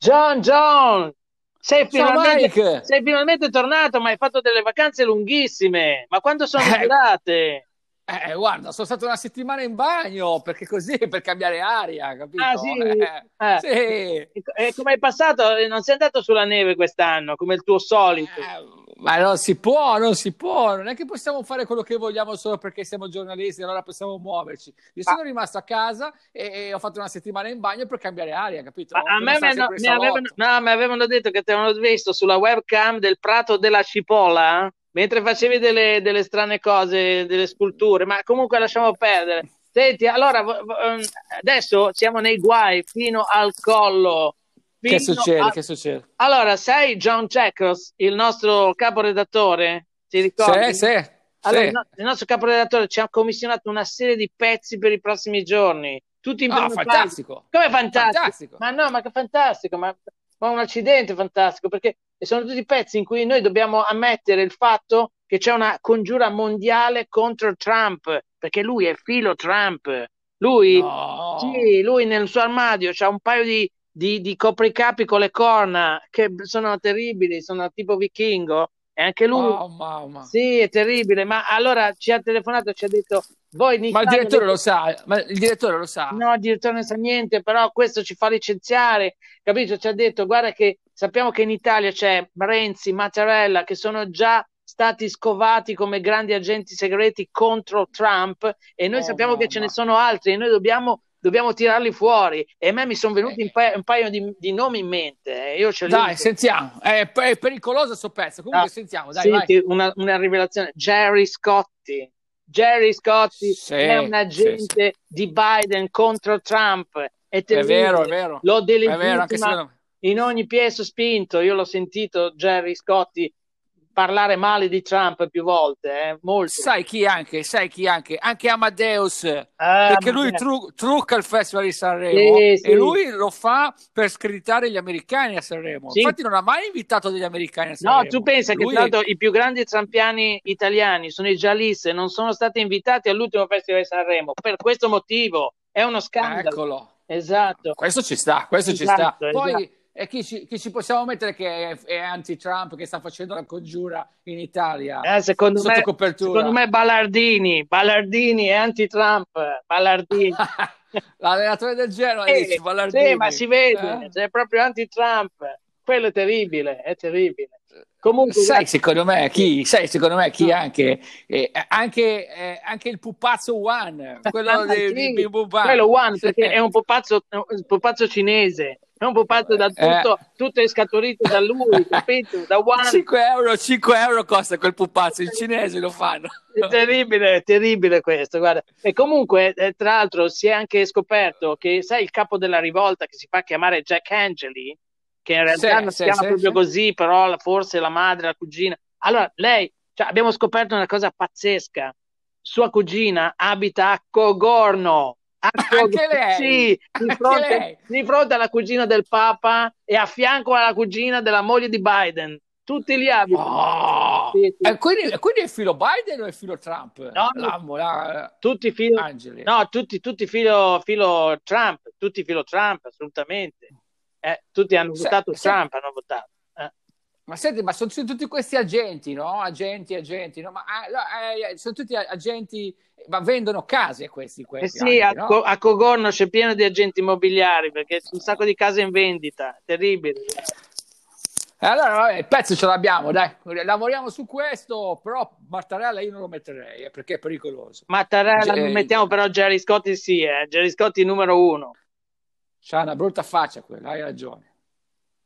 John, John, sei finalmente, sei finalmente, tornato, ma hai fatto delle vacanze lunghissime. Ma quando sono eh, durate? Eh, guarda, sono stato una settimana in bagno perché così per cambiare aria, capito? Ah, sì. Eh, eh. sì. E come hai passato? Non sei andato sulla neve quest'anno, come il tuo solito? Eh, ma non si può, non si può, non è che possiamo fare quello che vogliamo solo perché siamo giornalisti, allora possiamo muoverci. Io sono ah. rimasto a casa e, e, ho fatto una settimana in bagno per cambiare aria, capito? A, a me mi, no, mi, avevano, no, mi avevano detto che ti avevano visto sulla webcam del prato della cipolla mentre facevi delle, delle strane cose, delle sculture, ma comunque lasciamo perdere. Senti, allora ehm, adesso siamo nei guai fino al collo che succede? A... Che succede? Allora, sai John Checkers, il nostro caporedattore? Ti ricordi? Sì, sì. Allora, sì. il nostro caporedattore ci ha commissionato una serie di pezzi per i prossimi giorni. Tutti in oh, fantastico. Come fantastico? fantastico? Ma no, ma che fantastico, ma, ma un accidente fantastico, perché sono tutti pezzi in cui noi dobbiamo ammettere il fatto che c'è una congiura mondiale contro Trump, perché lui è filo Trump. Lui, no. sì, lui nel suo armadio c'ha un paio di, di, di copricapi con le corna che sono terribili, sono tipo vichingo. E anche lui, oh, mamma. sì, è terribile. Ma allora ci ha telefonato, ci ha detto: voi Ma il direttore lo sa, ma il direttore lo sa. No, il direttore non sa niente, però questo ci fa licenziare. Capito? Ci ha detto: guarda, che sappiamo che in Italia c'è Renzi, Mattarella, che sono già stati scovati come grandi agenti segreti contro Trump, e noi oh, sappiamo mamma. che ce ne sono altri, e noi dobbiamo dobbiamo tirarli fuori. E a me mi sono venuti un paio, un paio di, di, nomi in mente. Eh. Io ce dai, sentiamo. È, è pericoloso questo pezzo. Comunque, ah, sentiamo. Dai, senti, una, una, rivelazione. Jerry Scotti. Jerry Scotti sì, è un agente sì, di Biden contro Trump. È, è vero, è vero. Lo delegittima in ogni piezo spinto. Io l'ho sentito, Jerry Scotti, parlare male di Trump più volte, eh? Molto. Sai chi anche, sai chi anche, anche Amadeus, ah, perché lui tru- trucca il Festival di Sanremo sì, sì. e lui lo fa per screditare gli americani a Sanremo. Sì. Infatti non ha mai invitato degli americani a Sanremo. No, tu pensa lui che è... i più grandi trampiani italiani sono i Gialisse, non sono stati invitati all'ultimo Festival di Sanremo per questo motivo. È uno scandalo. Eccolo. Esatto. Questo ci sta, questo esatto, ci sta. Esatto. Poi esatto e chi ci, chi ci, possiamo mettere che è, è, anti-Trump, che sta facendo la congiura in Italia? Eh, secondo, me, secondo me Ballardini, Ballardini è anti-Trump, Ballardini. L'allenatore del Genoa eh, dice Ballardini. Sì, ma si vede, eh. è proprio anti-Trump. Quello è terribile, è terribile. Comunque, sai, secondo me chi, sai, secondo me chi anche, eh, anche, eh, anche, il pupazzo One, quello ah, di, sì, di One, perché è un pupazzo, un pupazzo cinese è un pupazzo da tutto, eh. tutto è scaturito da lui, capito? Da One. 5 euro, 5 euro costa quel pupazzo, i cinesi lo fanno. È terribile, è terribile questo, guarda. E comunque, eh, tra l'altro, si è anche scoperto che, sai, il capo della rivolta che si fa chiamare Jack Angeli, che in realtà sì, non si chiama sì, proprio sì. così, però forse la madre, la cugina. Allora, lei, cioè, abbiamo scoperto una cosa pazzesca. Sua cugina abita a Cogorno, anche lei? Sì, di fronte, lei. di fronte, alla cugina del Papa e a fianco alla cugina della moglie di Biden. Tutti li abitano. Oh, sì, sì. quindi, quindi, è filo Biden o è filo Trump? No, L'amo, la... tutti filo, Angeli. No, tutti, tutti filo, filo Trump, tutti filo Trump, assolutamente. Eh, tutti hanno se, votato se... Trump, hanno votato. Eh. Ma senti, ma sono, tutti questi agenti, no? Agenti, agenti, no? Ma eh, eh sono tutti agenti ma vendono case questi. questi eh sì, anche, a, no? a, Cogorno c'è pieno di agenti immobiliari perché c'è un sacco di case in vendita, terribile. Allora vabbè, il pezzo ce l'abbiamo, dai, lavoriamo su questo, però Mattarella io non lo metterei eh, perché è pericoloso. Mattarella G- mettiamo però Jerry Scotti sì, eh. Jerry Scotti numero uno. C'ha una brutta faccia quella, hai ragione.